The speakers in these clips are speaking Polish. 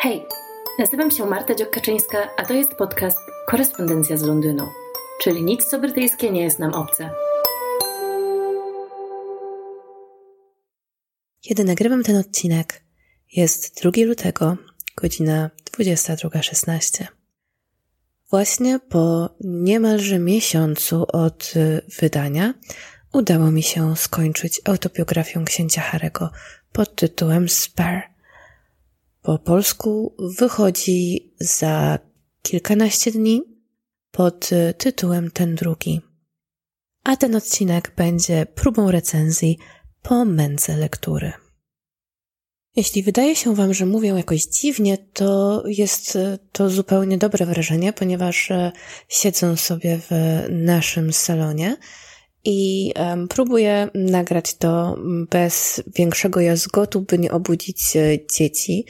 Hej, nazywam się Marta Dziokaczyńska, a to jest podcast Korespondencja z Londynu, czyli nic co brytyjskie nie jest nam obce. Kiedy nagrywam ten odcinek, jest 2 lutego, godzina 22.16. Właśnie po niemalże miesiącu od wydania udało mi się skończyć autobiografię księcia Harego pod tytułem Spare. Po polsku wychodzi za kilkanaście dni pod tytułem Ten drugi. A ten odcinek będzie próbą recenzji po męce lektury. Jeśli wydaje się Wam, że mówię jakoś dziwnie, to jest to zupełnie dobre wrażenie, ponieważ e, siedzę sobie w naszym salonie i próbuję nagrać to bez większego jazgotu, by nie obudzić e, dzieci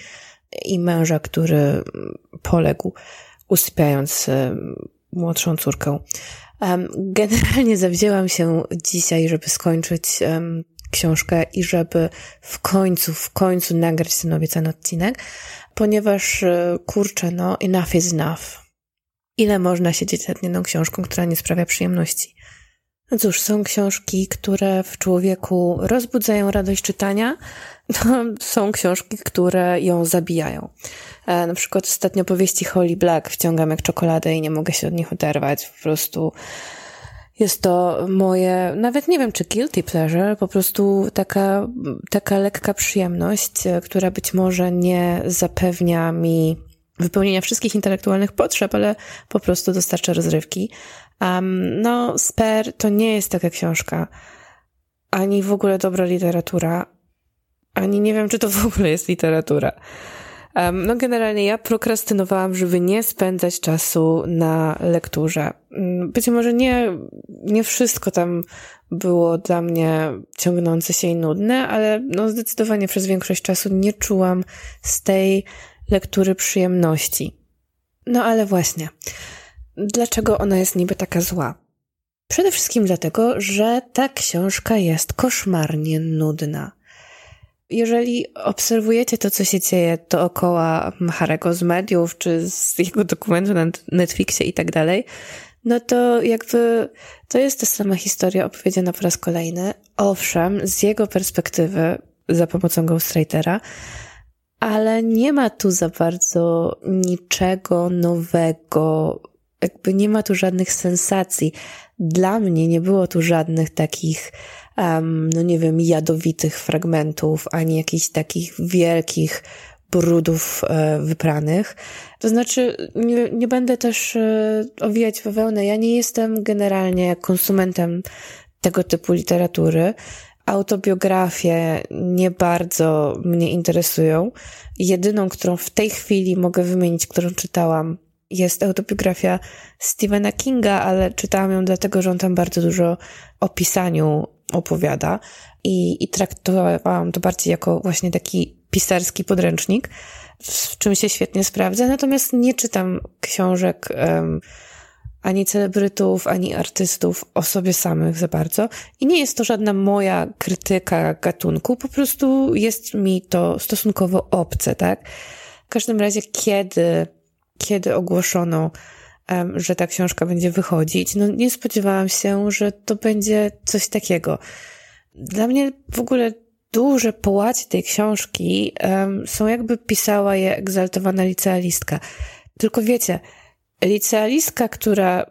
i męża, który poległ usypiając e, młodszą córkę. Generalnie zawzięłam się dzisiaj, żeby skończyć książkę i żeby w końcu, w końcu nagrać ten obiecany odcinek, ponieważ e, kurczę, no enough is enough. Ile można siedzieć nad jedną książką, która nie sprawia przyjemności? No cóż, są książki, które w człowieku rozbudzają radość czytania, no, są książki, które ją zabijają. E, na przykład ostatnio powieści Holly Black wciągam jak czekoladę i nie mogę się od nich oderwać. Po prostu jest to moje, nawet nie wiem czy guilty pleasure, po prostu taka, taka lekka przyjemność, e, która być może nie zapewnia mi wypełnienia wszystkich intelektualnych potrzeb, ale po prostu dostarcza rozrywki. Um, no, Sper to nie jest taka książka, ani w ogóle dobra literatura, ani nie wiem, czy to w ogóle jest literatura. Um, no, generalnie ja prokrastynowałam, żeby nie spędzać czasu na lekturze. Mm, być może nie, nie wszystko tam było dla mnie ciągnące się i nudne, ale no, zdecydowanie przez większość czasu nie czułam z tej lektury przyjemności. No ale właśnie dlaczego ona jest niby taka zła. Przede wszystkim dlatego, że ta książka jest koszmarnie nudna. Jeżeli obserwujecie to, co się dzieje dookoła Harego z mediów, czy z jego dokumentu na Netflixie i tak dalej, no to jakby to jest ta sama historia opowiedziana po raz kolejny. Owszem, z jego perspektywy, za pomocą Ghostwritera, ale nie ma tu za bardzo niczego nowego, jakby nie ma tu żadnych sensacji. Dla mnie nie było tu żadnych takich, um, no nie wiem, jadowitych fragmentów, ani jakichś takich wielkich brudów e, wypranych. To znaczy, nie, nie będę też e, owijać wełnę. Ja nie jestem generalnie konsumentem tego typu literatury. Autobiografie nie bardzo mnie interesują. Jedyną, którą w tej chwili mogę wymienić, którą czytałam, jest autobiografia Stephena Kinga, ale czytałam ją dlatego, że on tam bardzo dużo o pisaniu opowiada i, i traktowałam to bardziej jako właśnie taki pisarski podręcznik, w czym się świetnie sprawdza. Natomiast nie czytam książek um, ani celebrytów, ani artystów o sobie samych za bardzo. I nie jest to żadna moja krytyka gatunku, po prostu jest mi to stosunkowo obce, tak? W każdym razie, kiedy kiedy ogłoszono, że ta książka będzie wychodzić, no nie spodziewałam się, że to będzie coś takiego. Dla mnie w ogóle duże połacie tej książki są jakby pisała je egzaltowana licealistka. Tylko wiecie, licealistka, która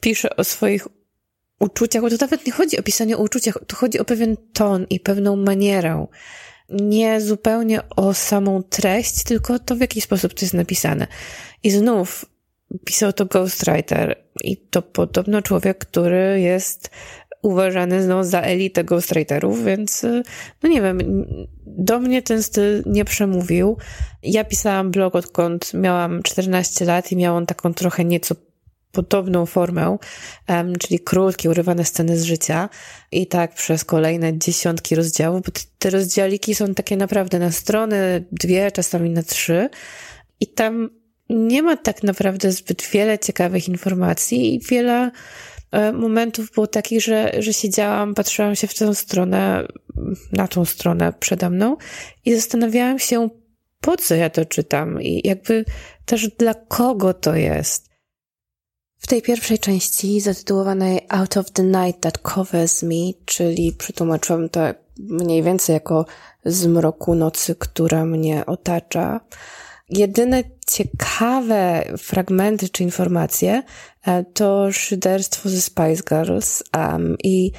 pisze o swoich uczuciach, bo to nawet nie chodzi o pisanie o uczuciach, to chodzi o pewien ton i pewną manierę. Nie zupełnie o samą treść, tylko to w jaki sposób to jest napisane. I znów pisał to ghostwriter i to podobno człowiek, który jest uważany znowu za elitę ghostwriterów, więc no nie wiem, do mnie ten styl nie przemówił. Ja pisałam blog odkąd miałam 14 lat i miałam taką trochę nieco podobną formę, czyli krótkie, urywane sceny z życia i tak przez kolejne dziesiątki rozdziałów, bo te rozdziałiki są takie naprawdę na stronę dwie, czasami na trzy i tam nie ma tak naprawdę zbyt wiele ciekawych informacji i wiele e, momentów było takich, że, że siedziałam, patrzyłam się w tę stronę, na tą stronę przede mną i zastanawiałam się, po co ja to czytam i jakby też dla kogo to jest. Tej pierwszej części zatytułowanej Out of the Night That Covers Me, czyli przetłumaczyłam to mniej więcej jako zmroku nocy, która mnie otacza. Jedyne ciekawe fragmenty czy informacje e, to szyderstwo ze Spice Girls um, i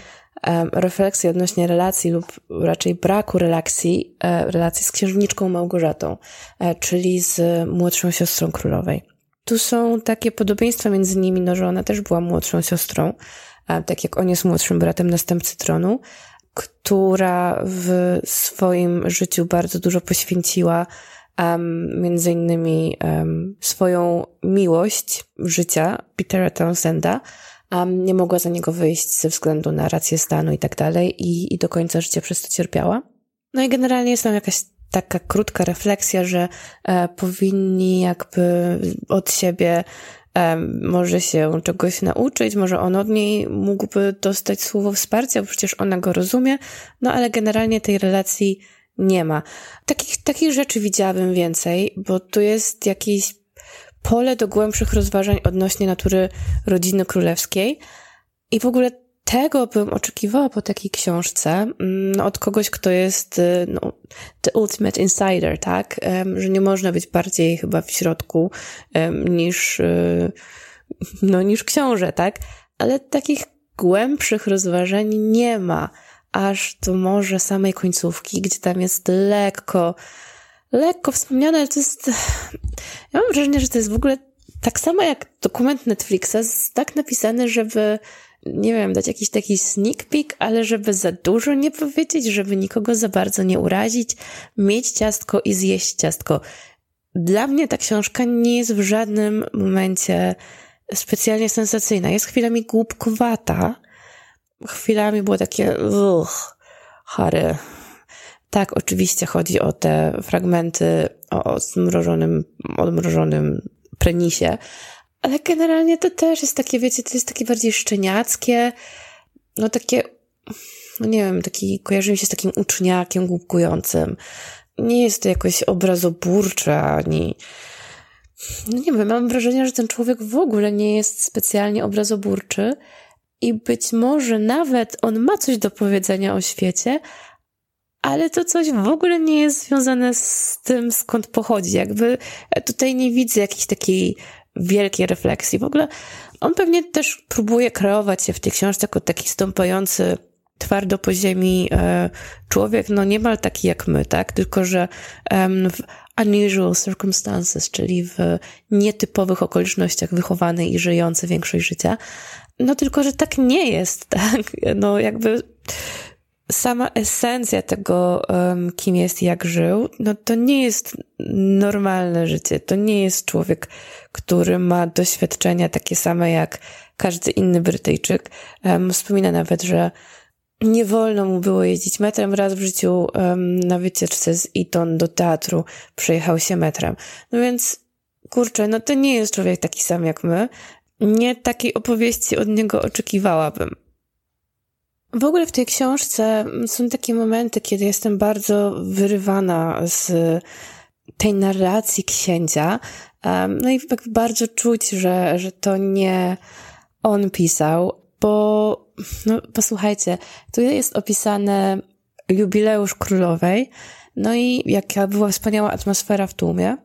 um, refleksje odnośnie relacji lub raczej braku relacji, e, relacji z księżniczką Małgorzatą, e, czyli z młodszą siostrą królowej. Tu są takie podobieństwa między nimi, no że ona też była młodszą siostrą, tak jak on jest młodszym bratem następcy tronu, która w swoim życiu bardzo dużo poświęciła um, między innymi um, swoją miłość życia Petera Townsenda, um, nie mogła za niego wyjść ze względu na rację stanu i tak dalej i do końca życia przez to cierpiała. No i generalnie jest tam jakaś taka krótka refleksja, że e, powinni jakby od siebie e, może się czegoś nauczyć, może on od niej mógłby dostać słowo wsparcia, bo przecież ona go rozumie, no ale generalnie tej relacji nie ma. Takich, takich rzeczy widziałabym więcej, bo tu jest jakieś pole do głębszych rozważań odnośnie natury rodziny królewskiej i w ogóle tego bym oczekiwała po takiej książce mm, od kogoś, kto jest y, no, the ultimate insider, tak? Że nie można być bardziej chyba w środku niż, y, no, niż książę, tak? Ale takich głębszych rozważań nie ma aż do może samej końcówki, gdzie tam jest lekko, lekko wspomniane, ale to jest, ja mam wrażenie, że to jest w ogóle tak samo jak dokument Netflixa, tak napisane, żeby, nie wiem, dać jakiś taki sneak peek, ale żeby za dużo nie powiedzieć, żeby nikogo za bardzo nie urazić, mieć ciastko i zjeść ciastko. Dla mnie ta książka nie jest w żadnym momencie specjalnie sensacyjna. Jest chwilami głupkowata, chwilami było takie, uch, Harry. Tak, oczywiście chodzi o te fragmenty o zmrożonym, odmrożonym prenisie, ale generalnie to też jest takie, wiecie, to jest takie bardziej szczeniackie, no takie, no nie wiem, taki, kojarzy mi się z takim uczniakiem głupkującym. Nie jest to jakoś obrazoburcze, ani, no nie wiem, mam wrażenie, że ten człowiek w ogóle nie jest specjalnie obrazoburczy, i być może nawet on ma coś do powiedzenia o świecie, ale to coś w ogóle nie jest związane z tym, skąd pochodzi. Jakby tutaj nie widzę jakiejś takiej wielkiej refleksji. W ogóle on pewnie też próbuje kreować się w tej książce jako taki stąpający twardo po ziemi e, człowiek, no niemal taki jak my, tak? Tylko, że w unusual circumstances, czyli w nietypowych okolicznościach wychowany i żyjący większość życia. No tylko, że tak nie jest, tak? No jakby sama esencja tego, kim jest i jak żył, no to nie jest normalne życie. To nie jest człowiek, który ma doświadczenia takie same jak każdy inny Brytyjczyk. Wspomina nawet, że nie wolno mu było jeździć metrem. Raz w życiu na wycieczce z Eton do teatru przejechał się metrem. No więc, kurczę, no to nie jest człowiek taki sam jak my nie takiej opowieści od niego oczekiwałabym. W ogóle w tej książce są takie momenty, kiedy jestem bardzo wyrywana z tej narracji księcia. No i tak bardzo czuć, że, że to nie on pisał, bo no, posłuchajcie, tu jest opisane jubileusz królowej, no i jaka była wspaniała atmosfera w tłumie.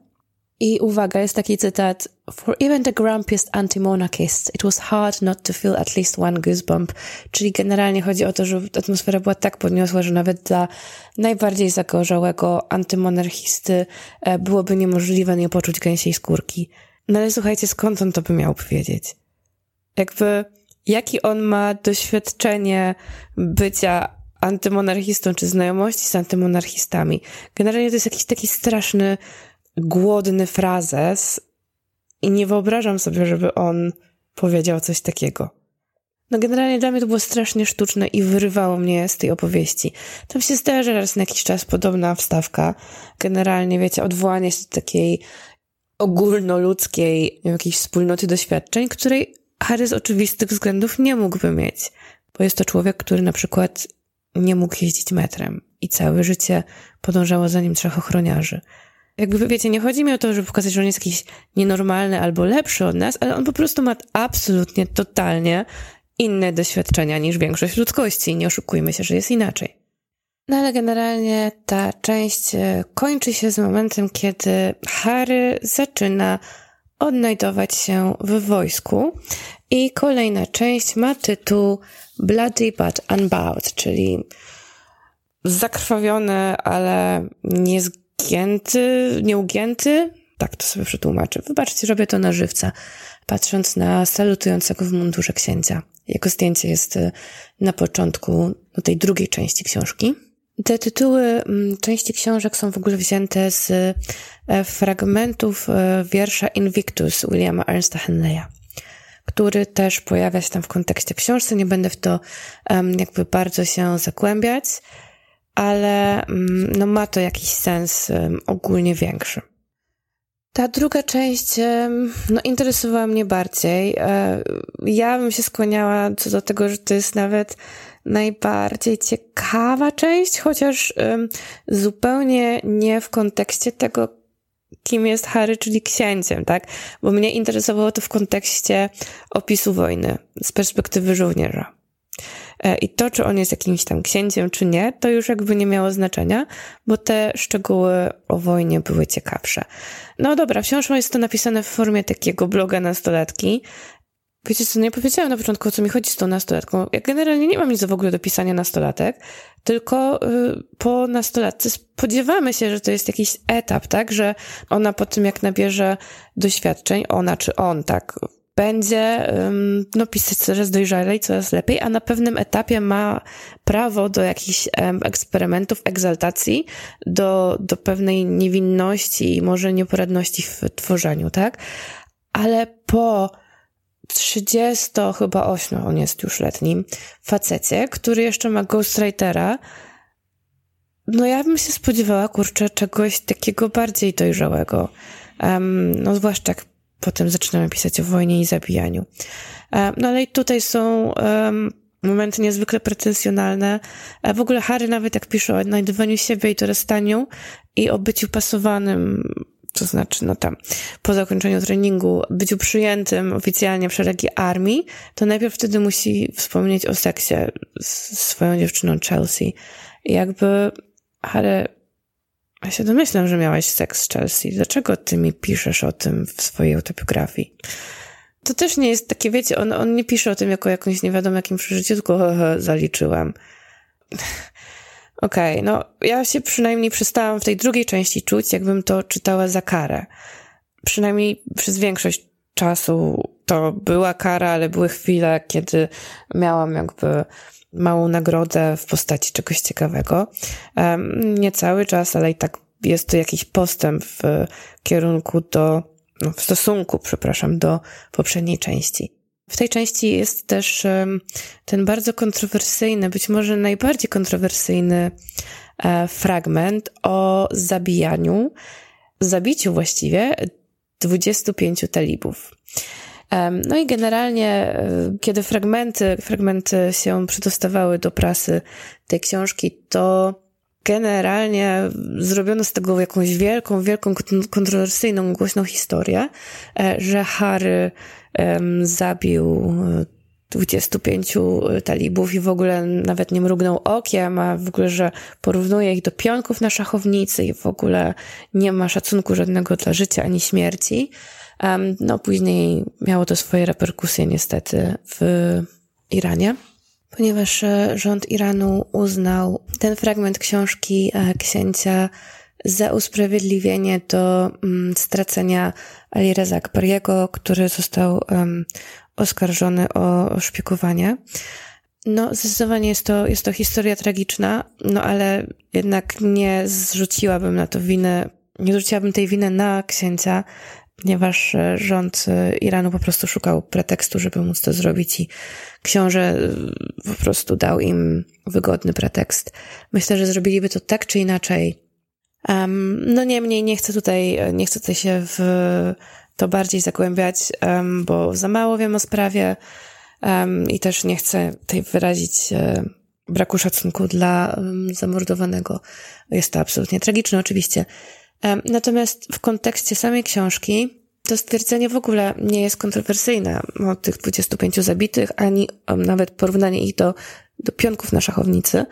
I uwaga, jest taki cytat. For even the grumpiest anti-monarchists, it was hard not to feel at least one goosebump. Czyli generalnie chodzi o to, że atmosfera była tak podniosła, że nawet dla najbardziej zagorzałego antymonarchisty e, byłoby niemożliwe nie poczuć gęsiej skórki. No ale słuchajcie, skąd on to by miał powiedzieć? Jakby, jaki on ma doświadczenie bycia antymonarchistą, czy znajomości z antymonarchistami. Generalnie to jest jakiś taki straszny głodny frazes i nie wyobrażam sobie, żeby on powiedział coś takiego. No generalnie dla mnie to było strasznie sztuczne i wyrywało mnie z tej opowieści. Tam się zdarza raz na jakiś czas podobna wstawka. Generalnie, wiecie, odwołanie się do takiej ogólnoludzkiej jakiejś wspólnoty doświadczeń, której Harry z oczywistych względów nie mógłby mieć. Bo jest to człowiek, który na przykład nie mógł jeździć metrem i całe życie podążało za nim trzech ochroniarzy. Jakby wiecie, nie chodzi mi o to, żeby pokazać, że on jest jakiś nienormalny albo lepszy od nas, ale on po prostu ma absolutnie, totalnie inne doświadczenia niż większość ludzkości. Nie oszukujmy się, że jest inaczej. No ale generalnie ta część e, kończy się z momentem, kiedy Harry zaczyna odnajdować się w wojsku i kolejna część ma tytuł Bloody but Unbowed, czyli zakrwawiony, ale niezgięty, nieugięty. Tak to sobie przetłumaczę. Wybaczcie, robię to na żywca, patrząc na salutującego w mundurze księcia. Jego zdjęcie jest e, na początku tej drugiej części książki. Te tytuły mm, części książek są w ogóle wzięte z e, fragmentów e, wiersza Invictus Williama Ernsta Henleya, który też pojawia się tam w kontekście książki. Nie będę w to jakby bardzo się zagłębiać, ale mm, no ma to jakiś sens ogólnie większy. Ta druga część no, interesowała mnie bardziej. E, ja bym się skłaniała co do tego, że to jest nawet najbardziej ciekawa część, chociaż zupełnie nie w kontekście tego, kim jest Harry, czyli księciem, tak? Bo mnie interesowało to w kontekście opisu wojny z perspektywy żołnierza. E, I to, czy on jest jakimś tam księciem, czy nie, to już jakby nie miało znaczenia, bo te szczegóły o wojnie były ciekawsze. No dobra, wciąż jest to napisane w formie takiego bloga nastolatki, Wiecie co, nie powiedziałam na początku, o co mi chodzi z tą nastolatką. Ja generalnie nie mam nic w ogóle do pisania nastolatek, tylko y, po nastolatce spodziewamy się, że to jest jakiś etap, tak? Że ona po tym, jak nabierze doświadczeń, ona czy on, tak, będzie no, pisać coraz dojrzalej, coraz lepiej, a na pewnym etapie ma prawo do jakichś ym, eksperymentów, egzaltacji, do, do pewnej niewinności i może nieporadności w tworzeniu, tak? Ale po 30 chyba 8, on jest już letnim, facecie, który jeszcze ma ghostwritera, no ja bym się spodziewała, kurczę, czegoś takiego bardziej dojrzałego. Um, no zwłaszcza jak potem zaczynamy pisać o wojnie i zabijaniu. Um, no ale i tutaj są um, momenty niezwykle pretensjonalne. A w ogóle Harry nawet jak pisze o odnajdywaniu siebie i to rozstaniu i o byciu pasowanym to znaczy, no tam, po zakończeniu treningu, byciu przyjętym oficjalnie w szeregi armii, to najpierw wtedy musi wspomnieć o seksie z swoją dziewczyną Chelsea. I jakby, ale ja się domyślam, że miałaś seks z Chelsea. Dlaczego ty mi piszesz o tym w swojej autobiografii? To też nie jest takie, wiecie, on, on nie pisze o tym jako jakąś nie wiadomo jakim przeżyciu, tylko zaliczyłam. Okej, okay, no ja się przynajmniej przestałam w tej drugiej części czuć, jakbym to czytała za karę. Przynajmniej przez większość czasu to była kara, ale były chwile, kiedy miałam jakby małą nagrodę w postaci czegoś ciekawego. Nie cały czas, ale i tak jest to jakiś postęp w kierunku do, no, w stosunku, przepraszam, do poprzedniej części. W tej części jest też ten bardzo kontrowersyjny, być może najbardziej kontrowersyjny e, fragment o zabijaniu, zabiciu właściwie 25 talibów. No i generalnie, e, kiedy fragmenty, fragmenty się przedostawały do prasy tej książki, to generalnie zrobiono z tego jakąś wielką, wielką, kontrowersyjną, głośną historię, e, że Harry zabił 25 e, talibów i w ogóle nawet nie mrugnął okiem, a w ogóle, że porównuje ich do pionków na szachownicy i w ogóle nie ma szacunku żadnego dla życia ani śmierci. No później miało to swoje reperkusje niestety w Iranie ponieważ e, rząd Iranu uznał ten fragment książki e, księcia za usprawiedliwienie do um, stracenia Ali Reza Akbariego, który został oskarżony o, o szpiegowanie. No, zdecydowanie jest to, jest to historia tragiczna, no ale jednak nie zrzuciłabym na to winę, nie zrzuciłabym tej winy na księcia, ponieważ e, rząd e, Iranu po prostu szukał pretekstu, żeby móc to zrobić i książę e, po prostu dał im wygodny pretekst. Myślę, że zrobiliby to tak czy inaczej. Um, no niemniej nie chcę tutaj, nie chcę tutaj się w to bardziej zagłębiać, um, bo za mało wiem o sprawie um, i też nie chcę tutaj wyrazić braku szacunku dla zamordowanego. Jest to absolutnie tragiczne oczywiście. Natomiast w kontekście samej książki to stwierdzenie w ogóle nie jest kontrowersyjne. O tych 25 zabitych, ani nawet porównanie ich do, do pionków na szachownicy,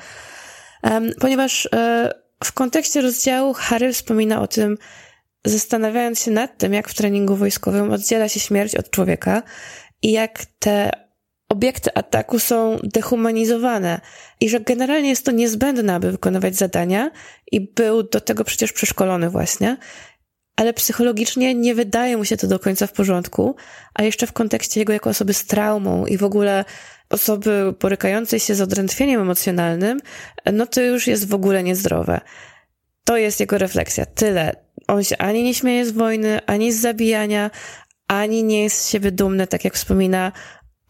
ponieważ e, w kontekście rozdziału Harry wspomina o tym, zastanawiając się nad tym, jak w treningu wojskowym oddziela się śmierć od człowieka i jak te obiekty ataku są dehumanizowane i że generalnie jest to niezbędne, aby wykonywać zadania i był do tego przecież przeszkolony właśnie, ale psychologicznie nie wydaje mu się to do końca w porządku, a jeszcze w kontekście jego jako osoby z traumą i w ogóle osoby borykającej się z odrętwieniem emocjonalnym, no to już jest w ogóle niezdrowe. To jest jego refleksja. Tyle. On się ani nie śmieje z wojny, ani z zabijania, ani nie jest z siebie dumny, tak jak wspomina,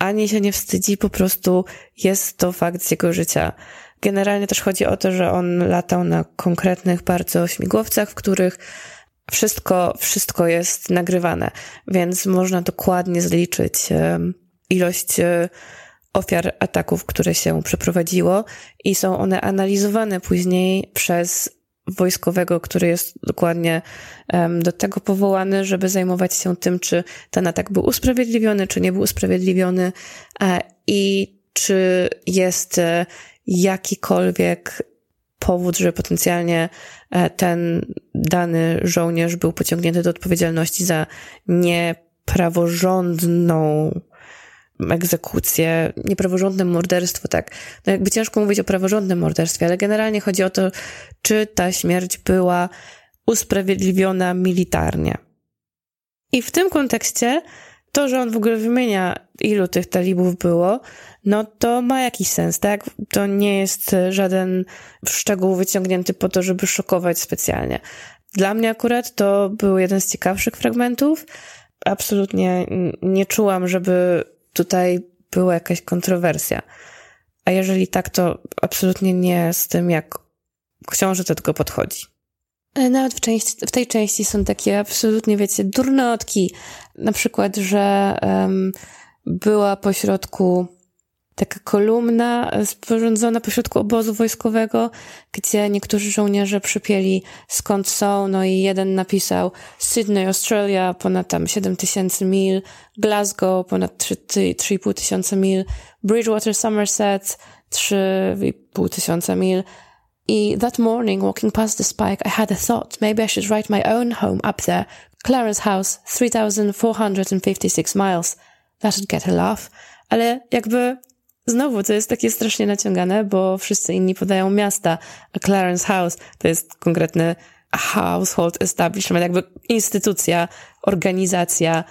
ani się nie wstydzi, po prostu jest to fakt z jego życia. Generalnie też chodzi o to, że on latał na konkretnych bardzo śmigłowcach, w których wszystko, wszystko jest nagrywane, więc można dokładnie zliczyć ilość e, ofiar ataków, które się przeprowadziło i są one analizowane później przez wojskowego, który jest dokładnie do tego powołany, żeby zajmować się tym, czy ten atak był usprawiedliwiony, czy nie był usprawiedliwiony e, i czy jest e, jakikolwiek powód, że potencjalnie e, ten dany żołnierz był pociągnięty do odpowiedzialności za niepraworządną egzekucję, niepraworządne morderstwo, tak. No jakby ciężko mówić o praworządnym morderstwie, ale generalnie chodzi o to, czy ta śmierć była usprawiedliwiona militarnie. I w tym kontekście to, że on w ogóle wymienia, ilu tych talibów było, no to ma jakiś sens, tak? To nie jest żaden szczegół wyciągnięty po to, żeby szokować specjalnie. Dla mnie akurat to był jeden z ciekawszych fragmentów. Absolutnie nie czułam, żeby tutaj była jakaś kontrowersja. A jeżeli tak, to absolutnie nie z tym, jak książę do tego podchodzi. Nawet w, części, w tej części są takie absolutnie, wiecie, durnotki. Na przykład, że um, była pośrodku taka kolumna sporządzona pośrodku obozu wojskowego, gdzie niektórzy żołnierze przypieli skąd są, no i jeden napisał Sydney, Australia, ponad tam 7 tysięcy mil, Glasgow, ponad 3,5 tysiąca mil, Bridgewater, Somerset, 3,5 tysiąca mil. I that morning, walking past the spike, I had a thought, maybe I should write my own home up there. Clarence House, 3,456 miles. That should get a laugh. Ale jakby Znowu, to jest takie strasznie naciągane, bo wszyscy inni podają miasta, a Clarence House to jest konkretny household establishment, jakby instytucja, organizacja,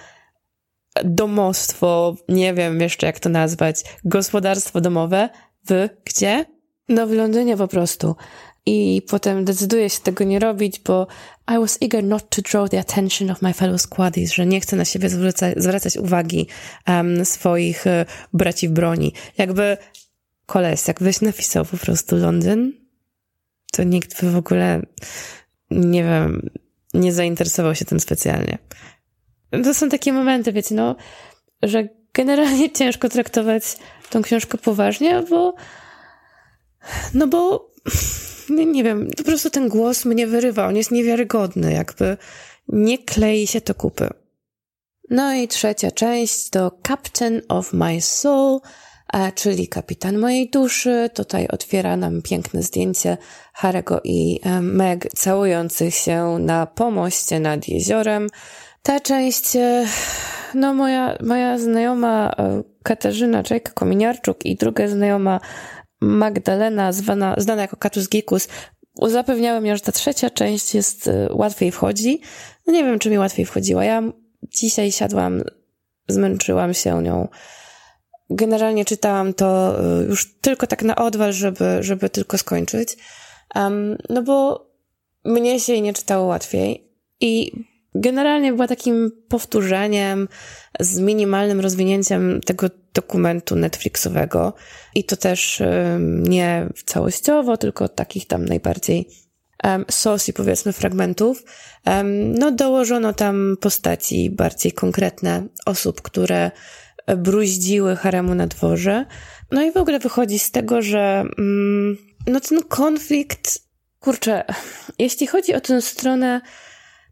domostwo, nie wiem jeszcze jak to nazwać, gospodarstwo domowe w gdzie? No w Londynie po prostu. I potem decyduje się tego nie robić, bo I was eager not to draw the attention of my fellow squaddies, że nie chcę na siebie zwracać, zwracać uwagi um, swoich uh, braci w broni. Jakby koles, jakbyś napisał po prostu Londyn, to nikt by w ogóle, nie wiem, nie zainteresował się tym specjalnie. To są takie momenty, wiecie, no, że generalnie ciężko traktować tą książkę poważnie, bo no bo nie, nie wiem, po prostu ten głos mnie wyrywa, on jest niewiarygodny, jakby nie klei się to kupy. No i trzecia część to Captain of My Soul, czyli kapitan mojej duszy. Tutaj otwiera nam piękne zdjęcie Harego i Meg całujących się na pomoście nad jeziorem. Ta część, e, no moja, moja znajoma e, Katarzyna Czajka-Kominiarczuk i druga znajoma Magdalena, zwana, znana jako Katus Gikus, zapewniały mnie, że ta trzecia część jest y, łatwiej wchodzi. No nie wiem, czy mi łatwiej wchodziła. Ja dzisiaj siadłam, zmęczyłam się nią. Generalnie czytałam to y, już tylko tak na odwal, żeby, żeby tylko skończyć. Um, no bo mnie się nie czytało łatwiej. I generalnie była takim powtórzeniem z minimalnym rozwinięciem tego dokumentu Netflixowego i to też nie całościowo, tylko takich tam najbardziej um, i powiedzmy fragmentów. no dołożono tam postaci bardziej konkretne osób, które bruździły haremu na dworze. No i w ogóle wychodzi z tego, że mm, no ten konflikt Kurczę, jeśli chodzi o tę stronę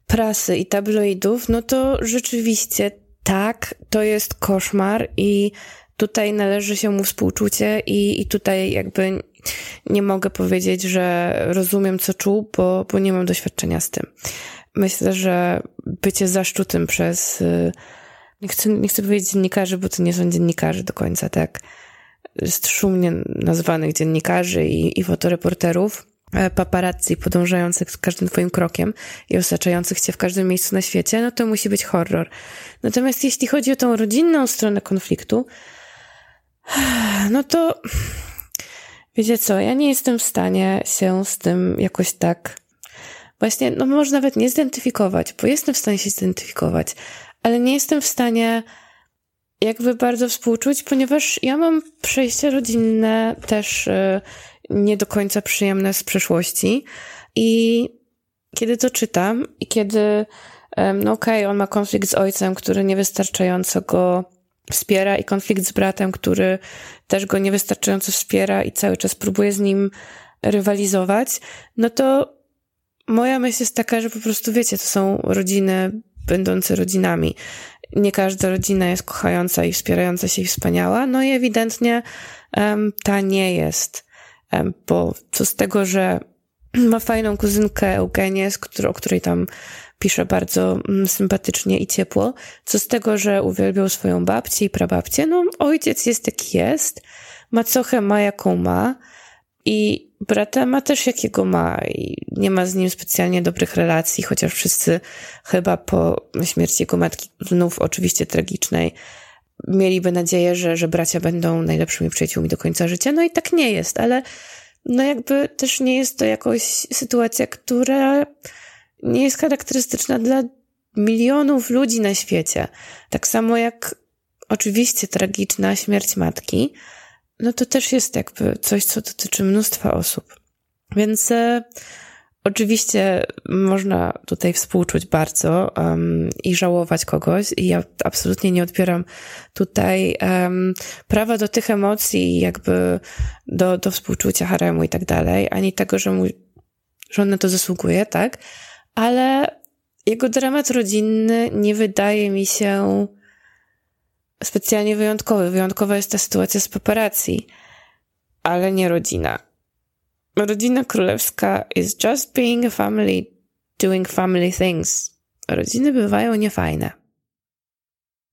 prasy i tabloidów, no to rzeczywiście tak, to jest koszmar i tutaj należy się mu współczucie i, i tutaj jakby nie mogę powiedzieć, że rozumiem, co czuł, bo, bo nie mam doświadczenia z tym. Myślę, że bycie zaszczutym przez, y, nie chcę, nie chcę powiedzieć dziennikarzy, bo to nie są dziennikarze do końca, tak? Jest szumnie nazwanych dziennikarzy i, i fotoreporterów, paparazzi podążających z każdym twoim krokiem i osaczających cię w każdym miejscu na świecie, no to musi być horror. Natomiast jeśli chodzi o tą rodzinną stronę konfliktu, no to wiecie co, ja nie jestem w stanie się z tym jakoś tak właśnie, no może nawet nie zidentyfikować, bo jestem w stanie się zidentyfikować, ale nie jestem w stanie jakby bardzo współczuć, ponieważ ja mam przejście rodzinne też y, nie do końca przyjemne z przeszłości. I kiedy to czytam i kiedy, no okej, okay, on ma konflikt z ojcem, który niewystarczająco go wspiera i konflikt z bratem, który też go niewystarczająco wspiera i cały czas próbuje z nim rywalizować, no to moja myśl jest taka, że po prostu wiecie, to są rodziny będące rodzinami. Nie każda rodzina jest kochająca i wspierająca się i wspaniała, no i ewidentnie um, ta nie jest, bo co z tego, że ma fajną kuzynkę Eugenię, o której tam pisze bardzo mm, sympatycznie i ciepło. Co z tego, że uwielbiał swoją babcię i prababcię? No, ojciec jest jaki jest, macochę ma jaką ma i brata ma też jakiego ma i nie ma z nim specjalnie dobrych relacji, chociaż wszyscy chyba po śmierci jego matki, znów oczywiście tragicznej, mieliby nadzieję, że, że bracia będą najlepszymi przyjaciółmi do końca życia. No i tak nie jest, ale no jakby też nie jest to jakoś sytuacja, która nie jest charakterystyczna dla milionów ludzi na świecie. Tak samo jak oczywiście tragiczna śmierć matki, no to też jest jakby coś, co dotyczy mnóstwa osób. Więc e, oczywiście można tutaj współczuć bardzo um, i żałować kogoś i ja absolutnie nie odbieram tutaj um, prawa do tych emocji jakby do, do współczucia haremu i tak dalej, ani tego, że, mu, że on na to zasługuje, tak? ale jego dramat rodzinny nie wydaje mi się specjalnie wyjątkowy. Wyjątkowa jest ta sytuacja z paparazzi, ale nie rodzina. Rodzina królewska is just being a family, doing family things. Rodziny bywają niefajne.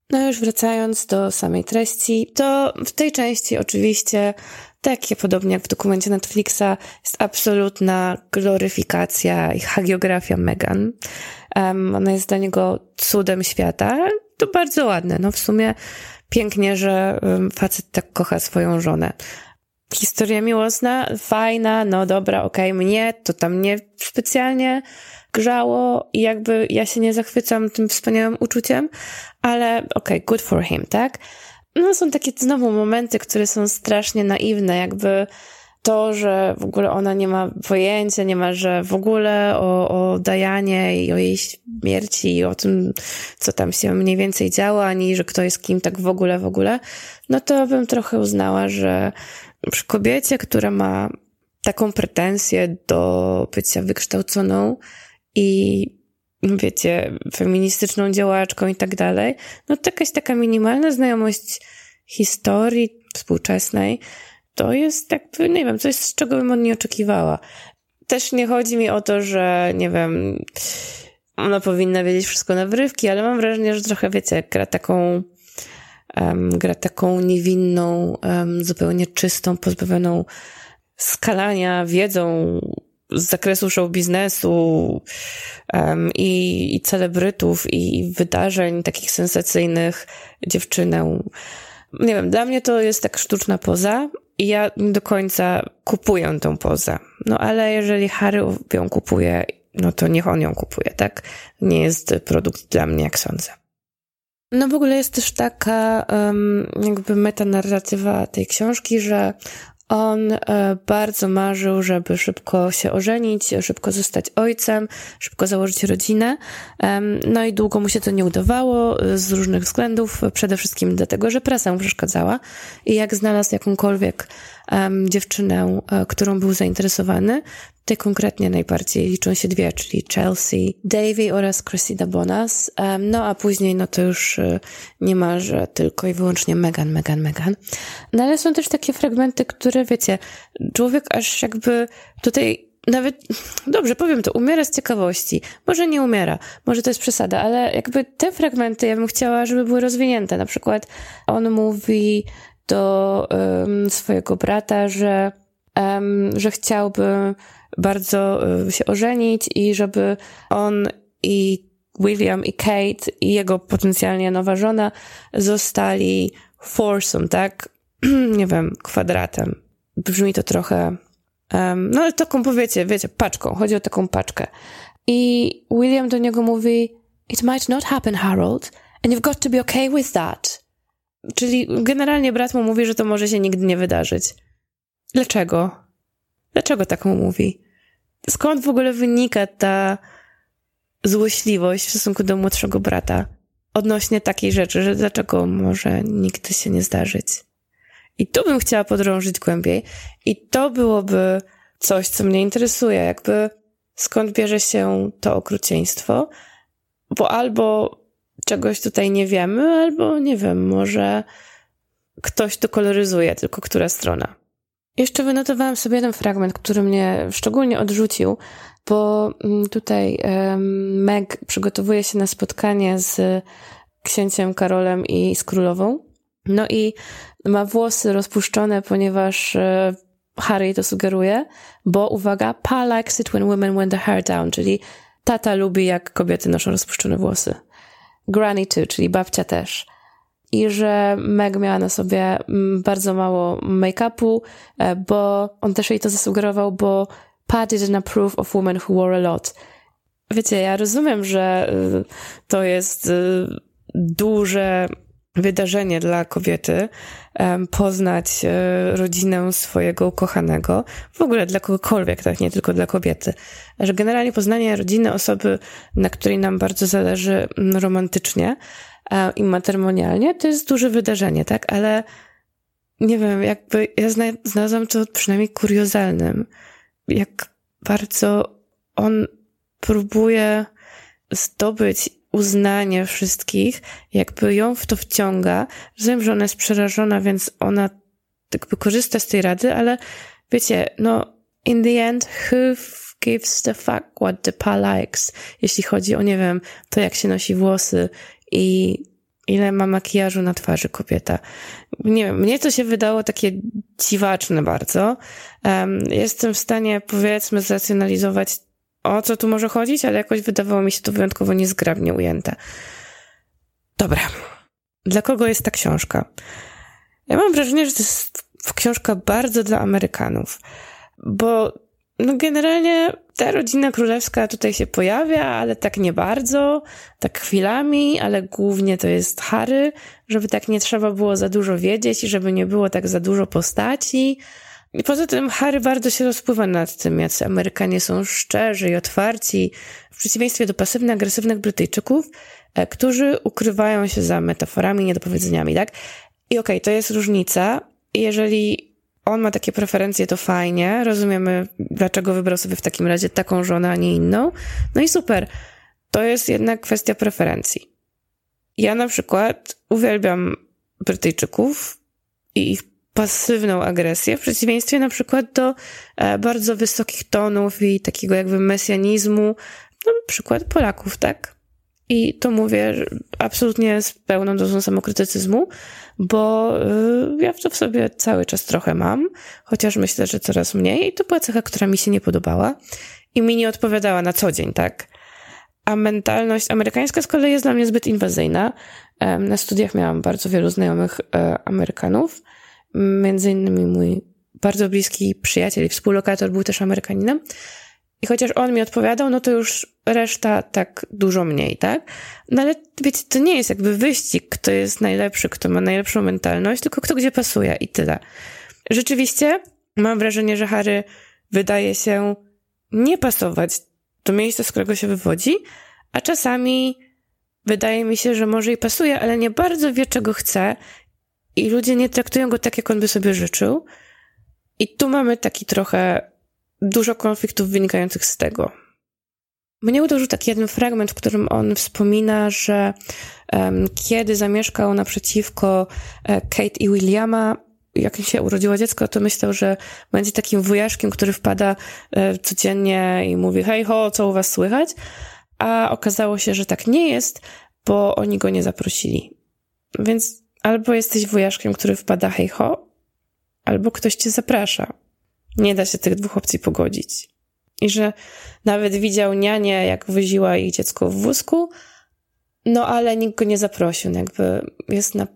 No już wracając do samej treści, to w tej części oczywiście takie podobnie jak w dokumencie Netflixa, jest absolutna gloryfikacja i hagiografia Megan. Um, ona jest dla niego cudem świata. To bardzo ładne. No w sumie pięknie, że facet tak kocha swoją żonę. Historia miłosna, fajna, no dobra, okej, okay, mnie to tam nie specjalnie grzało i jakby ja się nie zachwycam tym wspaniałym uczuciem, ale okej, okay, good for him, tak? no są takie znowu momenty, które są strasznie naiwne, jakby to, że w ogóle ona nie ma pojęcia, nie ma, że w ogóle o, o Dajanie i o jej śmierci i o tym, co tam się mniej więcej działo, ani że kto jest kim tak w ogóle, w ogóle, no to bym trochę uznała, że przy kobiecie, która ma taką pretensję do bycia wykształconą i wiecie, feministyczną działaczką i tak dalej, no to jakaś taka minimalna znajomość historii współczesnej, to jest jakby, nie wiem, coś, z czego bym od niej oczekiwała. Też nie chodzi mi o to, że, nie wiem, ona powinna wiedzieć wszystko na wrywki, ale mam wrażenie, że trochę, wiecie, gra taką, um, gra taką niewinną, um, zupełnie czystą, pozbawioną skalania wiedzą z zakresu show biznesu um, i, i celebrytów i wydarzeń takich sensacyjnych dziewczynę. Nie wiem, dla mnie to jest tak sztuczna poza i ja nie do końca kupuję tą pozę. No ale jeżeli Harry ją kupuje, no to niech on ją kupuje, tak? Nie jest produkt dla mnie, jak sądzę. No w ogóle jest też taka um, jakby metanarratywa tej książki, że On e, bardzo marzył, żeby szybko się ożenić, szybko zostać ojcem, szybko założyć rodzinę. No i długo mu się to nie udawało z różnych względów. Przede wszystkim dlatego, że prasa mu przeszkadzała. I jak znalazł jakąkolwiek um, dziewczynę, e, którą był zainteresowany, Tutaj konkretnie najbardziej liczą się dwie, czyli Chelsea Davy oraz Cressida Bonas. No a później, no to już y, nie ma, że tylko i wyłącznie Megan, Megan, Megan. No ale są też takie fragmenty, które wiecie, człowiek aż jakby tutaj nawet, dobrze, powiem to, umiera z ciekawości. Może nie umiera, może to jest przesada, ale jakby te fragmenty ja bym chciała, żeby były rozwinięte. Na przykład on mówi do swojego brata, że, że chciałby bardzo y, się ożenić i żeby on i William i Kate i jego potencjalnie nowa żona zostali foursome, tak? Nie wiem, kwadratem. Brzmi to trochę, um, no ale taką powiecie, wiecie, paczką. Chodzi o taką paczkę. I William do niego mówi, it might not happen, Harold, and you've got to be okay with that. Czyli generalnie brat mu mówi, że to może się nigdy nie wydarzyć. Dlaczego? Dlaczego tak mu mówi? skąd w ogóle wynika ta złośliwość w stosunku do młodszego brata odnośnie takiej rzeczy, że dlaczego może nigdy się nie zdarzyć. I tu bym chciała podrążyć głębiej i to byłoby coś, co mnie interesuje, jakby skąd bierze się to okrucieństwo, bo albo czegoś tutaj nie wiemy, albo nie wiem, może ktoś to koloryzuje, tylko która strona. Jeszcze wynotowałam sobie jeden fragment, który mnie szczególnie odrzucił, bo mm, tutaj Meg przygotowuje się na spotkanie z księciem Karolem i z królową. No i ma włosy rozpuszczone, ponieważ e, Harry to sugeruje, bo uwaga, pa likes it when women wear the hair down, czyli tata lubi jak kobiety noszą rozpuszczone włosy. Granny too, czyli babcia też i że Meg miała na sobie mm, bardzo mało make-upu, e, bo on też jej to zasugerował, bo Pat didn't approve of women who wore a lot. Wiecie, ja rozumiem, że y, to jest y, duże wydarzenie dla kobiety, poznać e, rodzinę swojego ukochanego, w ogóle dla kogokolwiek, tak, nie tylko dla kobiety. Że generalnie poznanie rodziny osoby, na której nam bardzo zależy romantycznie, i matrymonialnie, to jest duże wydarzenie, tak? Ale nie wiem, jakby ja zna, znalazłam to przynajmniej kuriozalnym, jak bardzo on próbuje zdobyć uznanie wszystkich, jakby ją w to wciąga. Rozumiem, że ona jest przerażona, więc ona jakby korzysta z tej rady, ale wiecie, no in the end, who gives the fuck what the pa likes, jeśli chodzi o, nie wiem, to jak się nosi włosy, i ile ma makijażu na twarzy kobieta. Nie wiem, mnie to się wydało takie dziwaczne bardzo. Um, jestem w stanie, powiedzmy, zracjonalizować, o co tu może chodzić, ale jakoś wydawało mi się to wyjątkowo niezgrabnie ujęte. Dobra. Dla kogo jest ta książka? Ja mam wrażenie, że to jest książka bardzo dla Amerykanów, bo no generalnie ta rodzina królewska tutaj się pojawia, ale tak nie bardzo, tak chwilami, ale głównie to jest Harry, żeby tak nie trzeba było za dużo wiedzieć i żeby nie było tak za dużo postaci. I poza tym Harry bardzo się rozpływa nad tym, jacy Amerykanie są szczerzy i otwarci, w przeciwieństwie do pasywnie-agresywnych Brytyjczyków, e, którzy ukrywają się za metaforami, niedopowiedzeniami, tak? I okej, okay, to jest różnica. Jeżeli on ma takie preferencje, to fajnie. Rozumiemy, dlaczego wybrał sobie w takim razie taką żonę, a nie inną. No i super. To jest jednak kwestia preferencji. Ja na przykład uwielbiam Brytyjczyków i ich pasywną agresję, w przeciwieństwie na przykład do e, bardzo wysokich tonów i takiego jakby mesjanizmu, no, przykład Polaków, tak? I to mówię absolutnie z pełną dozą samokrytycyzmu, bo y, ja to w sobie cały czas trochę mam, chociaż myślę, że coraz mniej. I to była cecha, która mi się nie podobała i mi nie odpowiadała na co dzień, tak? A mentalność amerykańska z kolei jest dla mnie zbyt inwazyjna. Na studiach miałam bardzo wielu znajomych e, Amerykanów, między innymi mój bardzo bliski przyjaciel i współlokator był też Amerykaninem. I chociaż on mi odpowiadał, no to już reszta tak dużo mniej, tak? No ale wiecie, to nie jest jakby wyścig, kto jest najlepszy, kto ma najlepszą mentalność, tylko kto gdzie pasuje i tyle. Rzeczywiście Mam wrażenie, że Harry wydaje się nie pasować do miejsca, z którego się wywodzi, a czasami wydaje mi się, że może i pasuje, ale nie bardzo wie, czego chce i ludzie nie traktują go tak, jak on by sobie życzył. I tu mamy taki trochę dużo konfliktów wynikających z tego. Mnie uderzył taki jeden fragment, w którym on wspomina, że um, kiedy zamieszkał naprzeciwko e, Kate i Williama, jak się urodziło dziecko, to myślał, że będzie takim wujaszkiem, który wpada e, codziennie i mówi hej ho, co u was słychać? A okazało się, że tak nie jest, bo oni go nie zaprosili. Więc albo jesteś wujaszkiem, który wpada hej ho, albo ktoś cię zaprasza. Nie da się tych dwóch opcji pogodzić. I że nawet widział nianię, jak woziła ich dziecko w wózku, no ale nikt go nie zaprosił. No jakby jest na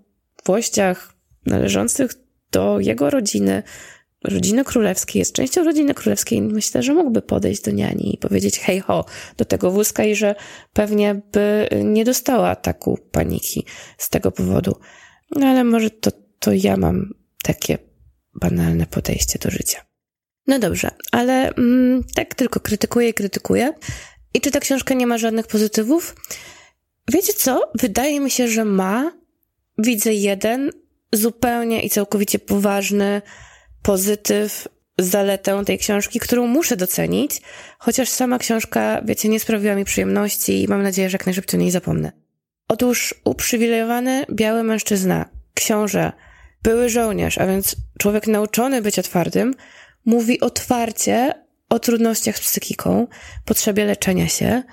włościach należących do jego rodziny, rodziny królewskiej, jest częścią rodziny królewskiej. Myślę, że mógłby podejść do niani i powiedzieć hej ho do tego wózka i że pewnie by nie dostała ataku paniki z tego powodu. No ale może to, to ja mam takie banalne podejście do życia. No dobrze, ale mm, tak tylko krytykuję i krytykuję. I czy ta książka nie ma żadnych pozytywów? Wiecie co? Wydaje mi się, że ma. Widzę jeden zupełnie i całkowicie poważny pozytyw, zaletę tej książki, którą muszę docenić, chociaż sama książka, wiecie, nie sprawiła mi przyjemności i mam nadzieję, że jak najszybciej o niej zapomnę. Otóż uprzywilejowany biały mężczyzna, książę, były żołnierz, a więc człowiek nauczony być otwartym, mówi otwarcie o trudnościach z psychiką, potrzebie leczenia się,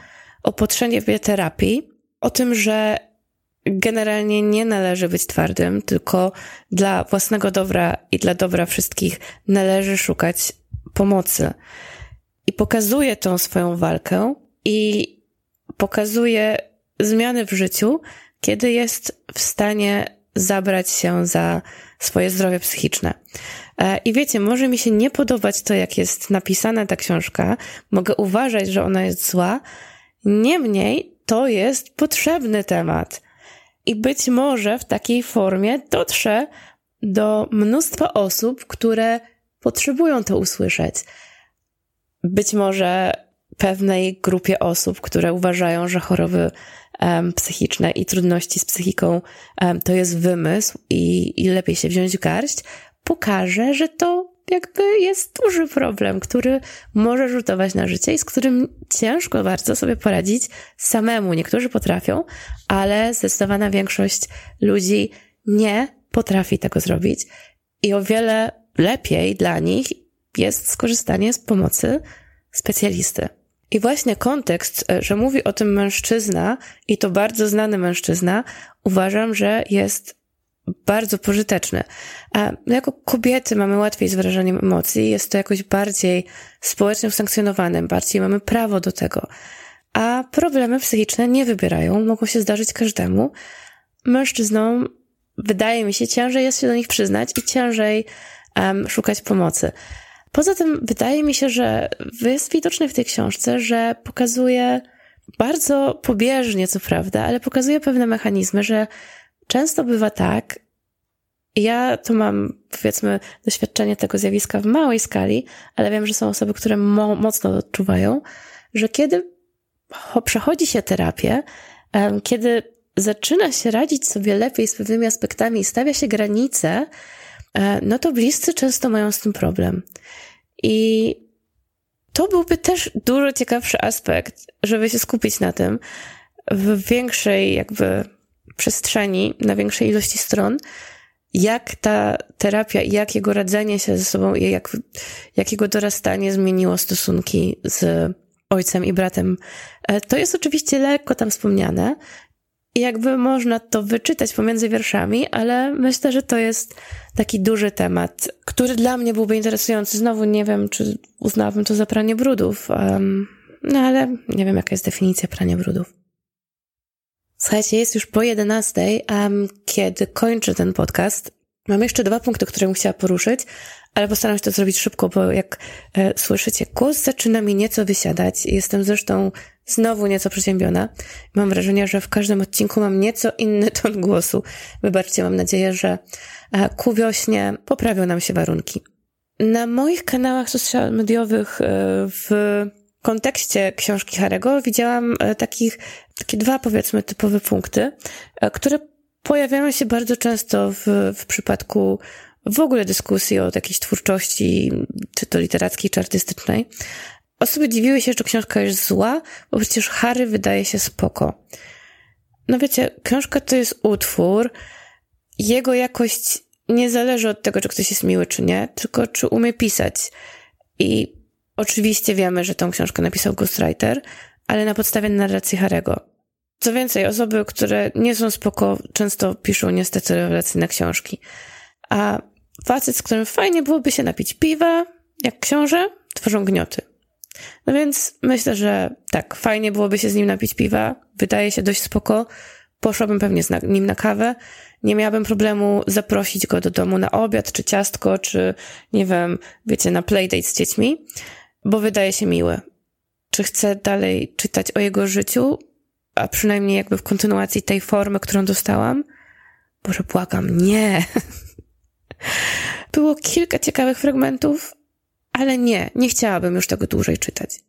o potrzebie terapii, o tym, że generalnie nie należy być twardym, tylko dla własnego dobra i dla dobra wszystkich należy szukać pomocy. I pokazuje tą swoją walkę i pokazuje zmiany w życiu, kiedy jest w stanie zabrać się za swoje zdrowie psychiczne. E, I wiecie, może mi się nie podobać to, jak jest napisana ta książka, mogę uważać, że ona jest zła, niemniej to jest potrzebny temat. I być może w takiej formie dotrze do mnóstwa osób, które potrzebują to usłyszeć. Być może pewnej grupie osób, które uważają, że choroby psychiczne i trudności z psychiką to jest wymysł i, i lepiej się wziąć w garść, pokaże, że to jakby jest duży problem, który może rzutować na życie i z którym ciężko bardzo sobie poradzić samemu. Niektórzy potrafią, ale zdecydowana większość ludzi nie potrafi tego zrobić i o wiele lepiej dla nich jest skorzystanie z pomocy specjalisty. I właśnie kontekst, e, że mówi o tym mężczyzna i to bardzo znany mężczyzna, uważam, że jest bardzo pożyteczny. A jako kobiety mamy łatwiej z wyrażaniem emocji, jest to jakoś bardziej społecznie usankcjonowane, bardziej mamy prawo do tego. A problemy psychiczne nie wybierają, mogą się zdarzyć każdemu. Mężczyznom, wydaje mi się, ciężej jest się do nich przyznać i ciężej um, szukać pomocy. Poza tym wydaje mi się, że jest widoczne w tej książce, że pokazuje bardzo pobieżnie, co prawda, ale pokazuje pewne mechanizmy, że często bywa tak, ja tu mam, powiedzmy, doświadczenie tego zjawiska w małej skali, ale wiem, że są osoby, które mo mocno odczuwają, że kiedy przechodzi się terapię, kiedy zaczyna się radzić sobie lepiej z pewnymi aspektami i stawia się granice, no to bliscy często mają z tym problem. I to byłby też dużo ciekawszy aspekt, żeby się skupić na tym w większej jakby przestrzeni, na większej ilości stron, jak ta terapia i jak jego radzenie się ze sobą i jak, jak jego dorastanie zmieniło stosunki z ojcem i bratem. E, to jest oczywiście lekko tam wspomniane jakby można to wyczytać pomiędzy wierszami, ale myślę, że to jest taki duży temat, który dla mnie byłby interesujący. Znowu nie wiem, czy uznałabym to za pranie brudów, um, no ale nie wiem, jaka jest definicja prania brudów. Słuchajcie, jest już po 11, um, kiedy kończę ten podcast. Mam jeszcze dwa punkty, które bym chciała poruszyć, ale postaram się to zrobić szybko, bo jak e, słyszycie, głos zaczyna mi nieco wysiadać. Jestem zresztą znowu nieco przeziębiona. Mam wrażenie, że w każdym odcinku mam nieco inny ton głosu. Wybaczcie, mam nadzieję, że e, ku wiośnie poprawią nam się warunki. Na moich kanałach social mediowych e, w kontekście książki Harego widziałam e, takich, takie dwa powiedzmy typowe punkty, e, które pojawiają się bardzo często w, w przypadku w ogóle dyskusji o jakiejś twórczości, czy to literackiej, czy artystycznej. Osoby dziwiły się, że książka jest zła, bo przecież Harry wydaje się spoko. No wiecie, książka to jest utwór, jego jakość nie zależy od tego, czy ktoś jest miły, czy nie, tylko czy umie pisać. I oczywiście wiemy, że tą książkę napisał ghostwriter, ale na podstawie narracji Harego. Co więcej, osoby, które nie są spoko, często piszą niestety rewelacyjne książki. A facet, z którym fajnie byłoby się napić piwa, jak książę, tworzą gnioty. No więc myślę, że tak, fajnie byłoby się z nim napić piwa. Wydaje się dość spoko. Poszłabym pewnie z nim na kawę. Nie miałabym problemu zaprosić go do domu na obiad, czy ciastko, czy nie wiem, wiecie, na playdate z dziećmi, bo wydaje się miły. Czy chcę dalej czytać o jego życiu, a przynajmniej jakby w kontynuacji tej formy, którą dostałam? Boże, błagam, nie. Było kilka ciekawych fragmentów, ale nie, nie chciałabym już tego dłużej czytać.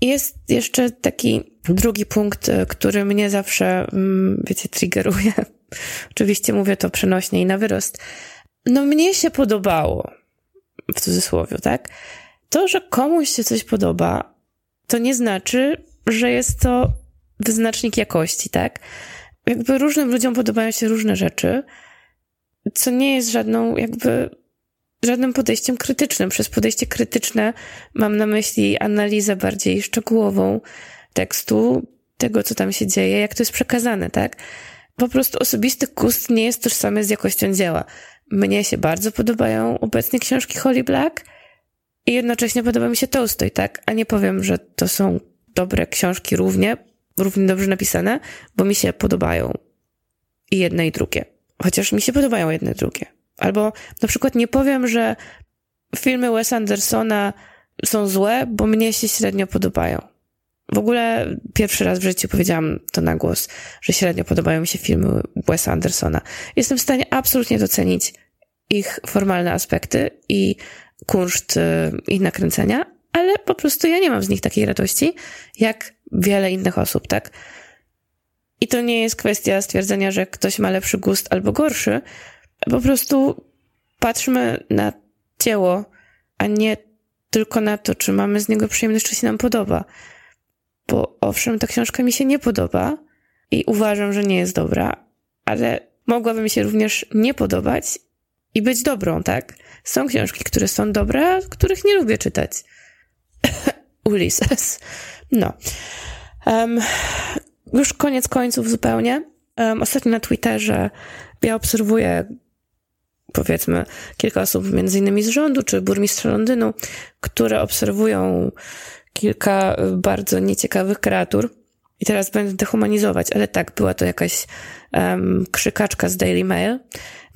Jest jeszcze taki drugi punkt, e, który mnie zawsze, mm, wiecie, triggeruje. Oczywiście mówię to przenośnie i na wyrost. No mnie się podobało, w cudzysłowie, tak? To, że komuś się coś podoba, to nie znaczy, że jest to wyznacznik jakości, tak? Jakby różnym ludziom podobają się różne rzeczy, co nie jest żadną jakby żadnym podejściem krytycznym. Przez podejście krytyczne mam na myśli analizę bardziej szczegółową tekstu, tego, co tam się dzieje, jak to jest przekazane, tak? Po prostu osobisty gust nie jest tożsamy z jakością dzieła. Mnie się bardzo podobają obecnie książki Holly Black i jednocześnie podoba mi się Tolstoj, tak? A nie powiem, że to są dobre książki równie, równie dobrze napisane, bo mi się podobają i jedne i drugie. Chociaż mi się podobają jedne i drugie. Albo na przykład nie powiem, że filmy Wes Andersona są złe, bo mnie się średnio podobają. W ogóle pierwszy raz w życiu powiedziałam to na głos, że średnio podobają mi się filmy Wesa Andersona. Jestem w stanie absolutnie docenić ich formalne aspekty i kunszt y, ich nakręcenia, ale po prostu ja nie mam z nich takiej radości, jak wiele innych osób, tak? I to nie jest kwestia stwierdzenia, że ktoś ma lepszy gust albo gorszy, po prostu patrzmy na dzieło, a nie tylko na to, czy mamy z niego przyjemność, czy się nam podoba. Bo owszem, ta książka mi się nie podoba i uważam, że nie jest dobra, ale mogłaby mi się również nie podobać i być dobrą, tak? Są książki, które są dobre, których nie lubię czytać. Ulysses. No. Um, już koniec końców zupełnie. Um, ostatnio na Twitterze ja obserwuję powiedzmy kilka osób, między innymi z rządu, czy burmistrza Londynu, które obserwują kilka bardzo nieciekawych kreatur. I teraz będę dehumanizować, ale tak, była to jakaś um, krzykaczka z Daily Mail.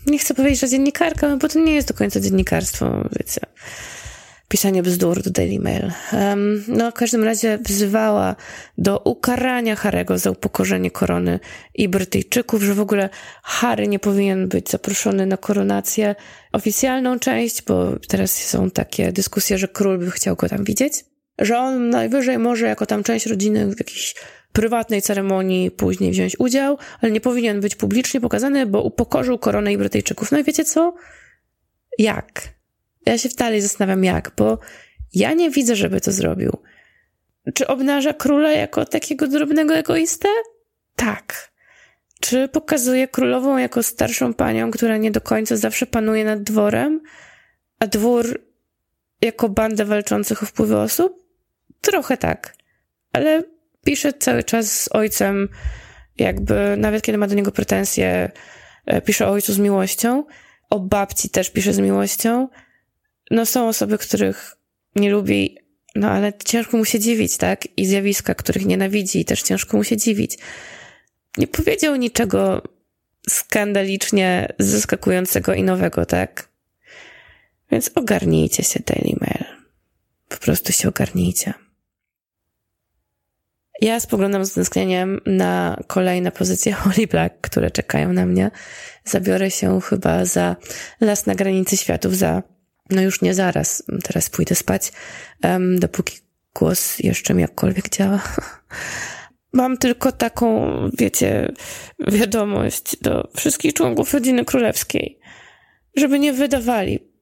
Nie chcę powiedzieć, że dziennikarka, bo to nie jest do końca dziennikarstwo, wiecie pisanie bzdur do Daily Mail. Um, no, w każdym razie wzywała do ukarania Harego za upokorzenie korony i Brytyjczyków, że w ogóle Harry nie powinien być zaproszony na koronację oficjalną część, bo teraz są takie dyskusje, że król by chciał go tam widzieć, że on najwyżej może jako tam część rodziny w jakiejś prywatnej ceremonii później wziąć udział, ale nie powinien być publicznie pokazany, bo upokorzył koronę i Brytyjczyków. No i wiecie co? Jak? Ja się dalej zastanawiam jak, bo ja nie widzę, żeby to zrobił. Czy obnaża króla jako takiego drobnego egoistę? Tak. Czy pokazuje królową jako starszą panią, która nie do końca zawsze panuje nad dworem, a dwór jako bandę walczących o wpływy osób? Trochę tak. Ale pisze cały czas z ojcem, jakby nawet kiedy ma do niego pretensje, e, pisze o ojcu z miłością. O babci też pisze z miłością no są osoby, których nie lubi, no ale ciężko mu się dziwić, tak? I zjawiska, których nienawidzi, też ciężko mu się dziwić. Nie powiedział niczego skandalicznie zaskakującego i nowego, tak? Więc ogarnijcie się, Daily Mail. Po prostu się ogarnijcie. Ja spoglądam z tęsknieniem na kolejne pozycje Holly Black, które czekają na mnie. Zabiorę się chyba za Las na granicy światów, za No już nie zaraz, teraz pójdę spać, um, dopóki głos jeszcze mi jakkolwiek działa. Mam tylko taką, wiecie, wiadomość do wszystkich członków rodziny królewskiej, żeby nie wydawali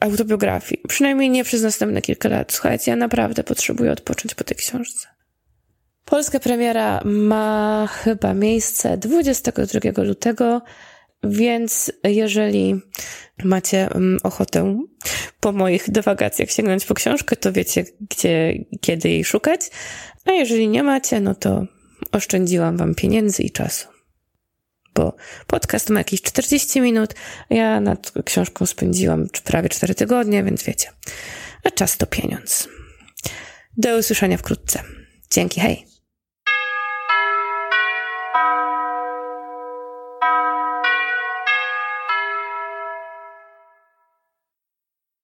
autobiografii. Przynajmniej nie przez następne kilka lat. Słuchajcie, ja naprawdę potrzebuję odpocząć po tej książce. Polska premiera ma chyba miejsce 22 lutego, więc jeżeli macie mm, ochotę po moich dywagacjach sięgnąć po książkę, to wiecie, gdzie, kiedy jej szukać. A jeżeli nie macie, no to oszczędziłam wam pieniędzy i czasu. Bo podcast ma jakieś 40 minut, ja nad książką spędziłam prawie 4 tygodnie, więc wiecie. A czas to pieniądz. Do usłyszenia wkrótce. Dzięki, hej!